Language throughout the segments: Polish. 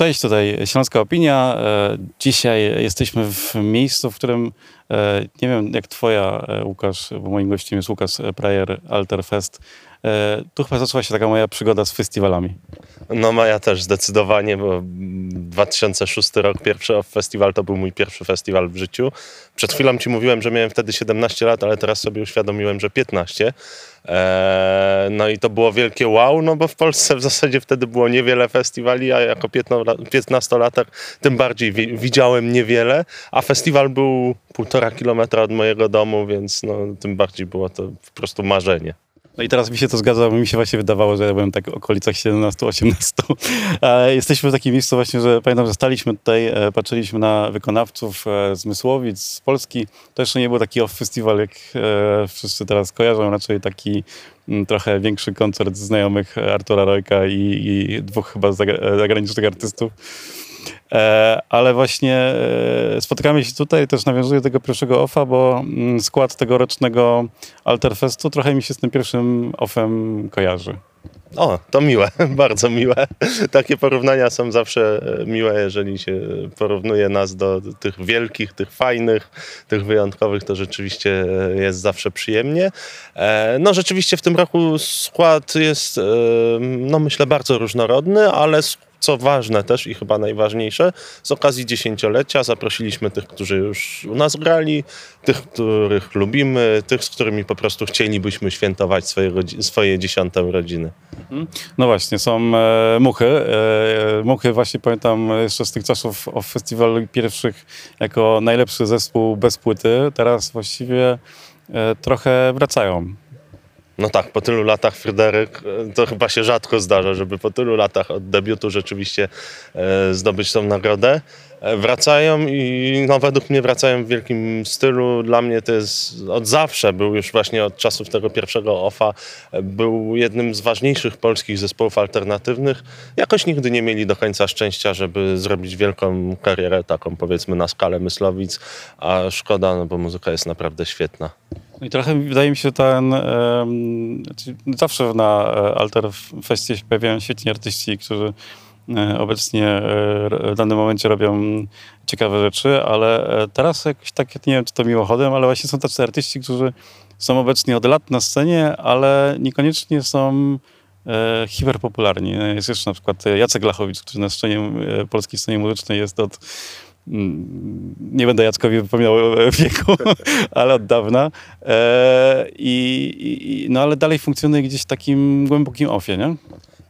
Cześć, tutaj Śląska Opinia. E, dzisiaj jesteśmy w miejscu, w którym e, nie wiem jak twoja, e, Łukasz, bo moim gościem jest Łukasz Prayer Alter Fest. Tu chyba zaczęła się taka moja przygoda z festiwalami. No moja też zdecydowanie, bo 2006 rok, pierwszy festiwal to był mój pierwszy festiwal w życiu. Przed chwilą ci mówiłem, że miałem wtedy 17 lat, ale teraz sobie uświadomiłem, że 15. Eee, no i to było wielkie wow, no bo w Polsce w zasadzie wtedy było niewiele festiwali, a jako 15-latek tym bardziej widziałem niewiele, a festiwal był półtora kilometra od mojego domu, więc no, tym bardziej było to po prostu marzenie. No i teraz mi się to zgadza, bo mi się właśnie wydawało, że ja byłem tak w okolicach 17-18. Jesteśmy w takim miejscu właśnie, że pamiętam, że staliśmy tutaj, e, patrzyliśmy na wykonawców e, z Mysłowic, z Polski. To jeszcze nie był taki off festiwal, jak e, wszyscy teraz kojarzą, raczej taki mm, trochę większy koncert znajomych Artura Rojka i, i dwóch chyba zagranicznych artystów. E, ale właśnie e, spotykamy się tutaj, też nawiązuję do tego pierwszego offa, bo mm, skład tegorocznego Alterfestu trochę mi się z tym pierwszym offem kojarzy. O, to miłe, bardzo miłe. Takie porównania są zawsze e, miłe, jeżeli się porównuje nas do tych wielkich, tych fajnych, tych wyjątkowych, to rzeczywiście jest zawsze przyjemnie. No rzeczywiście w tym roku skład jest, no myślę, bardzo różnorodny, ale co ważne też i chyba najważniejsze, z okazji dziesięciolecia zaprosiliśmy tych, którzy już u nas grali, tych, których lubimy, tych, z którymi po prostu chcielibyśmy świętować swoje, swoje dziesiąte urodziny. Mhm. No właśnie, są e, muchy. E, muchy właśnie pamiętam jeszcze z tych czasów o festiwalu pierwszych jako najlepszy zespół bez płyty. Teraz właściwie e, trochę wracają. No tak, po tylu latach Fryderyk, e, to chyba się rzadko zdarza, żeby po tylu latach od debiutu rzeczywiście e, zdobyć tą nagrodę. E, wracają i no, według mnie wracają w wielkim stylu. Dla mnie to jest od zawsze, był już właśnie od czasów tego pierwszego OFA, był jednym z ważniejszych polskich zespołów alternatywnych. Jakoś nigdy nie mieli do końca szczęścia, żeby zrobić wielką karierę taką powiedzmy na skalę Myslowic, a szkoda, no bo muzyka jest naprawdę świetna. I trochę wydaje mi się ten, um, zawsze na e, Alter Festie pojawiają świetni artyści, którzy e, obecnie e, w danym momencie robią ciekawe rzeczy, ale teraz jakoś tak, nie wiem czy to mimochodem, ale właśnie są tacy artyści, którzy są obecnie od lat na scenie, ale niekoniecznie są e, hiperpopularni. Jest jeszcze na przykład Jacek Lachowicz, który na scenie, polskiej scenie muzycznej jest od nie będę Jackowi wypominał wieku, ale od dawna. E, i, no ale dalej funkcjonuje gdzieś w takim głębokim ofie, nie?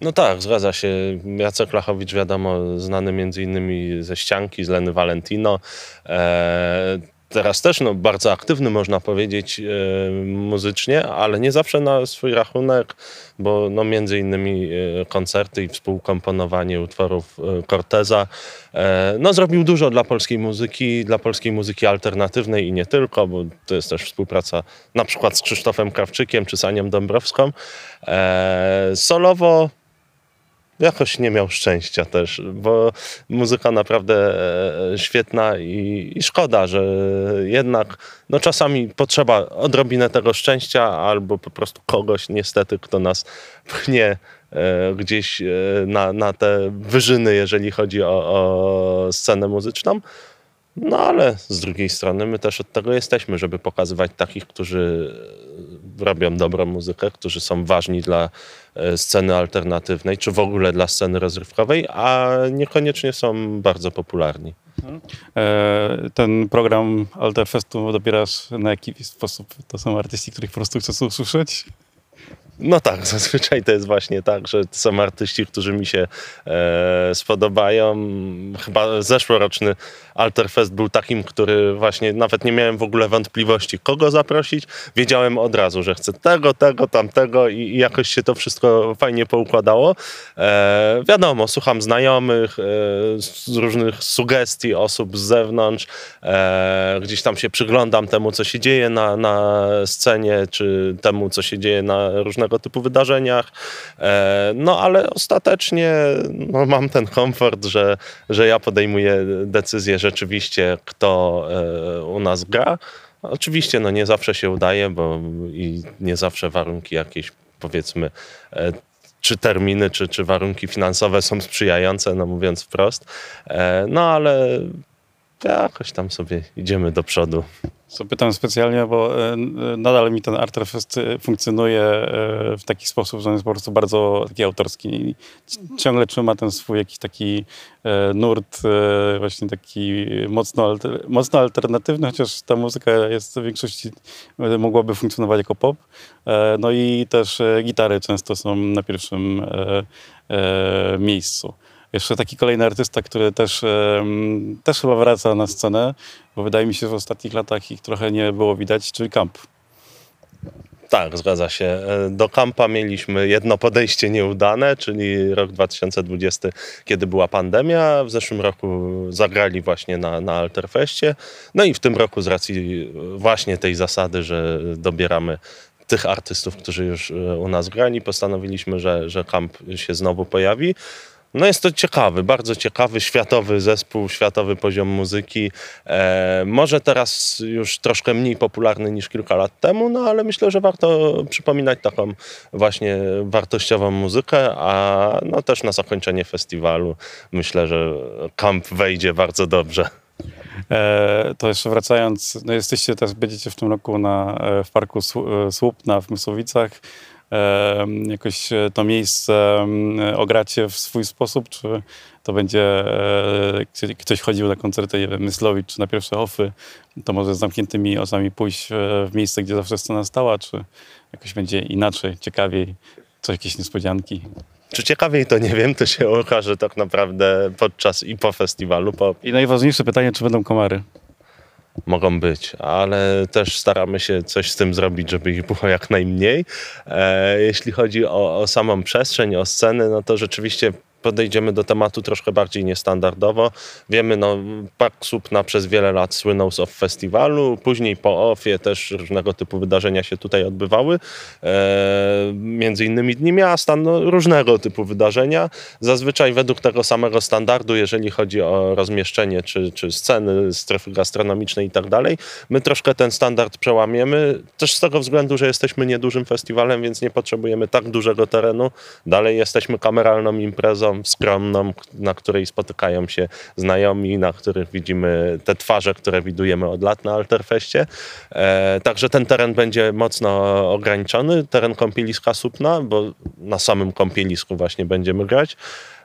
No tak, zgadza się. Jacek Lachowicz, wiadomo, znany między innymi ze ścianki, z Leny Valentino. E, teraz też no, bardzo aktywny, można powiedzieć, e, muzycznie, ale nie zawsze na swój rachunek, bo no, między innymi e, koncerty i współkomponowanie utworów e, Corteza no, zrobił dużo dla polskiej muzyki, dla polskiej muzyki alternatywnej i nie tylko, bo to jest też współpraca na przykład z Krzysztofem Krawczykiem czy z Anią Dąbrowską. Solowo jakoś nie miał szczęścia też, bo muzyka naprawdę e, świetna i, i, szkoda, że jednak no czasami potrzeba odrobinę tego szczęścia albo po prostu kogoś niestety, kto nas pchnie e, gdzieś e, na, na te wyżyny, jeżeli chodzi o, o scenę muzyczną. No ale z drugiej strony my też od tego jesteśmy, żeby pokazywać takich, którzy robią dobrą muzykę, którzy są ważni dla e, sceny alternatywnej, czy w ogóle dla sceny rozrywkowej, a niekoniecznie są bardzo popularni. E, ten program Alterfestu dobierasz na jaki sposób? To są artyści, których po prostu chcesz usłyszeć? No tak, zazwyczaj to jest właśnie tak, że są artyści, którzy mi się e, spodobają. Chyba zeszłoroczny Alterfest był takim, który właśnie nawet nie miałem w ogóle wątpliwości, kogo zaprosić. Wiedziałem od razu, że chcę tego, tego, tamtego i, i jakoś się to wszystko fajnie poukładało. E, wiadomo, słucham znajomych, e, z różnych sugestii osób z zewnątrz. E, gdzieś tam się przyglądam temu, co się dzieje na, na scenie, czy temu, co się dzieje na różnego typu wydarzeniach. E, no ale ostatecznie no, mam ten komfort, że, że ja podejmuję decyzję, rzeczywiście, kto e, u nas gra. Oczywiście no nie zawsze się udaje, bo i nie zawsze warunki jakieś powiedzmy e, czy terminy, czy, czy warunki finansowe są sprzyjające, no mówiąc wprost. No ale jakoś tam sobie idziemy do przodu. Co pytam specjalnie, bo e, nadal mi ten Arterfest e, funkcjonuje e, w taki sposób, że on jest po prostu bardzo taki autorski. Ciągle trzyma ten swój jakiś taki nurt właśnie taki mocno, mocno alternatywny, chociaż ta muzyka jest w większości mogłaby funkcjonować jako pop. No i też gitary często są na pierwszym miejscu. Jeszcze taki kolejny artysta, który też, też chyba wraca na scenę, bo wydaje mi się, że w ostatnich latach ich trochę nie było widać, czyli Camp. Tak, zgadza się. E, do kampa mieliśmy jedno podejście nieudane, czyli rok 2020, kiedy była pandemia. W zeszłym roku zagrali właśnie na, na Alterfeście. No i w tym roku z racji właśnie tej zasady, że dobieramy tych artystów, którzy już e, u nas grali, postanowiliśmy, że, że kamp się znowu pojawi. No jest to ciekawy, bardzo ciekawy, światowy zespół, światowy poziom muzyki. E, może teraz już troszkę mniej popularny niż kilka lat temu, no ale myślę, że warto przypominać taką właśnie wartościową muzykę, a no też na zakończenie festiwalu myślę, że kamp wejdzie bardzo dobrze. E, to jeszcze wracając, no jesteście też, będziecie w tym roku na, e, w parku e, Słupna w Mysłowicach jakoś e, to miejsce ogracie w swój sposób, czy to będzie e, ktoś chodził na koncerty, Myslowicz, czy na pierwsze ofy, to może z zamkniętymi oczami pójść e, w miejsce, gdzie zawsze scena stała, czy jakoś będzie inaczej, ciekawiej, coś, jakieś niespodzianki. Czy ciekawiej to nie wiem, to się okaże tak naprawdę podczas i po festiwalu. Po... I najważniejsze pytanie, czy będą komary? Mogą być, ale też staramy się coś z tym zrobić, żeby ich było jak najmniej. E, jeśli chodzi o, o samą przestrzeń, o sceny, no to rzeczywiście podejdziemy do tematu troszkę bardziej niestandardowo. Wiemy, no, Park Słupna przez wiele lat słynął z OFF Festiwalu, później po OFFie też różnego typu wydarzenia się tutaj odbywały, e, między innymi Dni Miasta, no, różnego typu wydarzenia. Zazwyczaj według tego samego standardu, jeżeli chodzi o rozmieszczenie czy, czy sceny, strefy gastronomiczne i tak dalej. My troszkę ten standard przełamiemy, też z tego względu, że jesteśmy niedużym festiwalem, więc nie potrzebujemy tak dużego terenu. Dalej jesteśmy kameralną imprezą, skromną, na której spotykają się znajomi, na których widzimy te twarze, które widujemy od lat na Alterfeście. E, także ten teren będzie mocno ograniczony, teren kąpieliska Supna, bo na samym kąpielisku właśnie będziemy grać.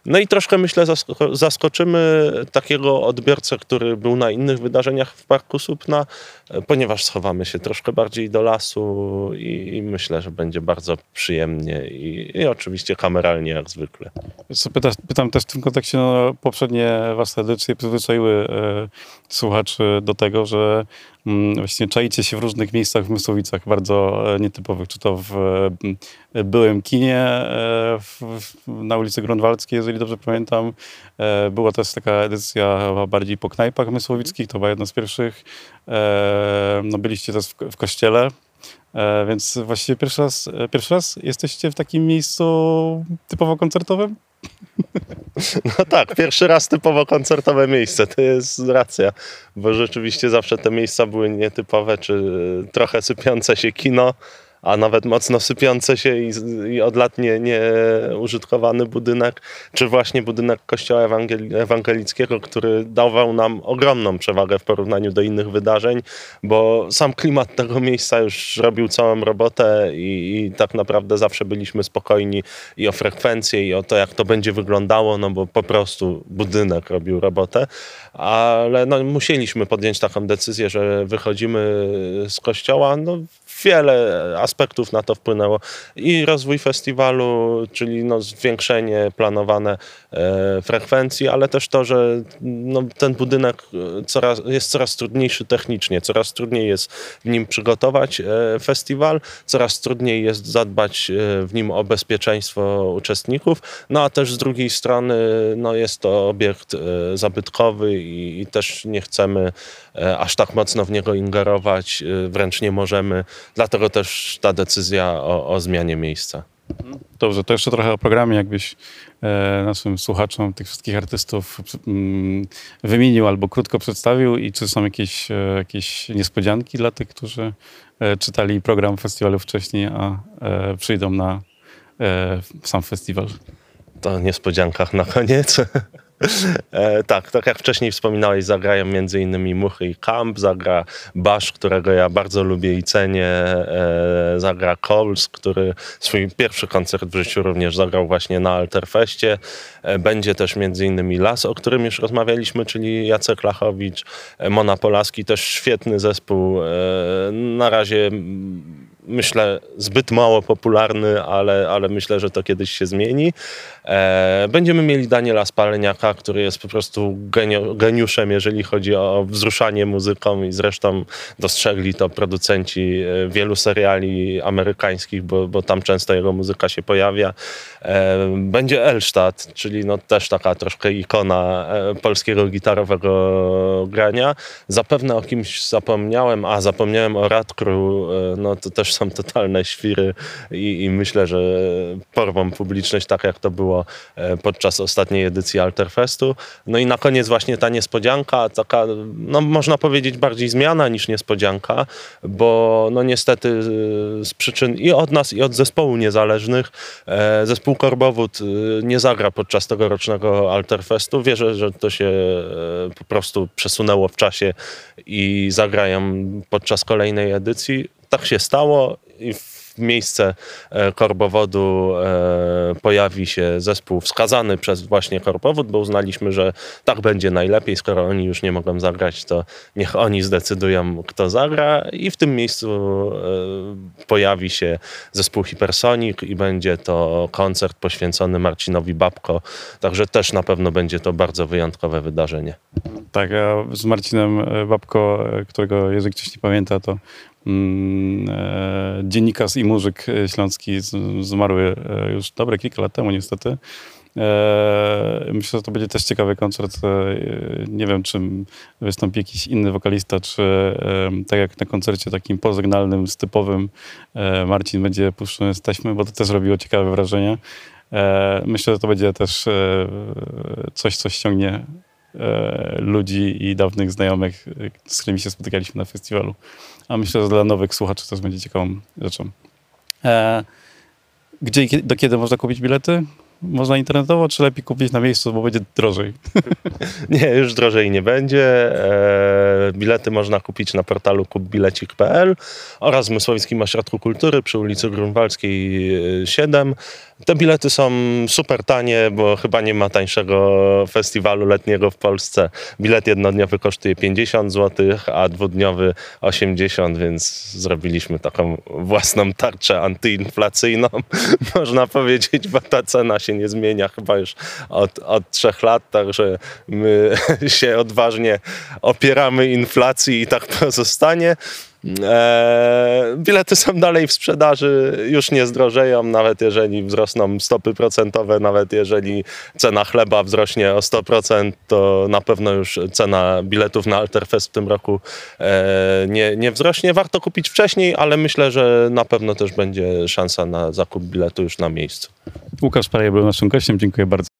No i troszkę myślę zaskoczymy takiego odbiorcę, który był na innych wydarzeniach w Parku Supna, ponieważ schowamy się troszkę bardziej do lasu i, i myślę, że będzie bardzo przyjemnie i, i oczywiście kameralnie jak zwykle. Pytam, też w tym kontekście, no, poprzednie wasze edycje przyzwyczaiły e, słuchaczy do tego, że właśnie czaicie się w różnych miejscach w Mysłowicach, bardzo e, nietypowych, czy to w e, byłym kinie e, w, na ulicy Grunwaldzkiej, jeżeli dobrze pamiętam. Była też taka edycja chyba bardziej po knajpach mysłowickich, to była jedna z pierwszych. No, byliście też w, w kościele, więc właściwie pierwszy raz, pierwszy raz jesteście w takim miejscu typowo koncertowym? No tak, pierwszy raz typowo koncertowe miejsce, to jest racja, bo rzeczywiście zawsze te miejsca były nietypowe, czy trochę sypiące się kino, a nawet mocno sypiące się i, i od lat nie, nie użytkowany budynek, czy właśnie budynek kościoła ewangel ewangelickiego, który dawał nam ogromną przewagę w porównaniu do innych wydarzeń, bo sam klimat tego miejsca już robił całą robotę i, i tak naprawdę zawsze byliśmy spokojni i o frekwencję, i o to, jak to będzie wyglądało, no bo po prostu budynek robił robotę, ale no, musieliśmy podjąć taką decyzję, że wychodzimy z kościoła, no wiele aspektów na to wpłynęło. I rozwój festiwalu, czyli no zwiększenie planowane e, frekwencji, ale też to, że no, ten budynek e, coraz, jest coraz trudniejszy technicznie, coraz trudniej jest w nim przygotować e, festiwal, coraz trudniej jest zadbać w nim o bezpieczeństwo uczestników, no a też z drugiej strony no, jest to obiekt zabytkowy i, i też nie chcemy aż tak mocno w niego ingerować, wręcz nie możemy. Dlatego też ta decyzja o, o zmianie miejsca. Dobrze, to jeszcze trochę o programie, jakbyś e, naszym słuchaczom tych wszystkich artystów mm, wymienił albo krótko przedstawił i czy są jakieś, e, jakieś niespodzianki dla tych, którzy e, czytali program festiwalu wcześniej, a e, przyjdą na e, sam festiwal. To o niespodziankach na koniec. E, tak, tak jak wcześniej wspominałeś, zagrają innymi Muchy i Camp, zagra Basz, którego ja bardzo lubię i cenię, e, zagra Coles, który swój pierwszy koncert w życiu również zagrał właśnie na Alterfeście. E, będzie też innymi Las, o którym już rozmawialiśmy, czyli Jacek Lachowicz, e, Mona Polaski, też świetny zespół. E, na razie myślę, zbyt mało popularny, ale, ale myślę, że to kiedyś się zmieni. E, będziemy mieli Daniela Spaleniaka, który jest po prostu genio, geniuszem, jeżeli chodzi o wzruszanie muzyką i zresztą dostrzegli to producenci e, wielu seriali amerykańskich, bo, bo tam często jego muzyka się pojawia. E, będzie Elstadt, czyli no też taka troszkę ikona e, polskiego gitarowego grania. Zapewne o kimś zapomniałem, a zapomniałem o Radkru, e, no to też są totalne świry i, i myślę, że porwą publiczność tak jak to było e, podczas ostatniej edycji Alterfestu. No i na koniec właśnie ta niespodzianka, taka no można powiedzieć bardziej zmiana niż niespodzianka, bo no niestety e, z przyczyn i od nas i od zespołu niezależnych e, zespół Korbowód nie zagra podczas tegorocznego Alterfestu. Wierzę, że to się po prostu przesunęło w czasie i zagrają podczas kolejnej edycji tak się stało i w miejsce e, korbowodu e, pojawi się zespół wskazany przez właśnie korbowód, bo uznaliśmy, że tak będzie najlepiej. Skoro oni już nie mogą zagrać, to niech oni zdecydują, kto zagra. I w tym miejscu e, pojawi się zespół Hypersonic i będzie to koncert poświęcony Marcinowi Babko. Także też na pewno będzie to bardzo wyjątkowe wydarzenie. Tak, a z Marcinem Babko, którego Jerzy ktoś nie pamięta, to dziennikarz i muzyk śląski zmarły e, już dobre kilka lat temu niestety. E, myślę, że to będzie też ciekawy koncert. Nie wiem, czy wystąpi jakiś inny wokalista, czy tak jak na koncercie takim pozygnalnym, stypowym Marcin będzie puszczony z taśmy, bo to też robiło ciekawe wrażenie. Myślę, że to będzie też coś, co ściągnie ludzi i dawnych znajomych, z którymi się spotykaliśmy na festiwalu a myślę, że dla nowych słuchaczy też będzie ciekawą rzeczą. E, gdzie do kiedy można kupić bilety? Można internetowo, czy lepiej kupić na miejscu, bo będzie drożej? nie, już drożej nie będzie. E, bilety można kupić na portalu kupbilecik.pl oraz w Mysłowickim Ośrodku Kultury przy ulicy Grunwaldzkiej 7. Te bilety są super tanie, bo chyba nie ma tańszego festiwalu letniego w Polsce. Bilet jednodniowy kosztuje 50 zł, a dwudniowy 80, więc zrobiliśmy taką własną tarczę antyinflacyjną, można powiedzieć, bo ta cena się nie zmienia chyba już od, od trzech lat, także my się odważnie opieramy inflacji i tak pozostanie. E, bilety są dalej w sprzedaży, już nie zdrożeją, nawet jeżeli wzrosną stopy procentowe, nawet jeżeli cena chleba wzrośnie o 100%, to na pewno już cena biletów na Alterfest w tym roku e, nie, nie wzrośnie. Warto kupić wcześniej, ale myślę, że na pewno też będzie szansa na zakup biletu już na miejscu. Łukasz Paraj był naszym gościem, dziękuję bardzo.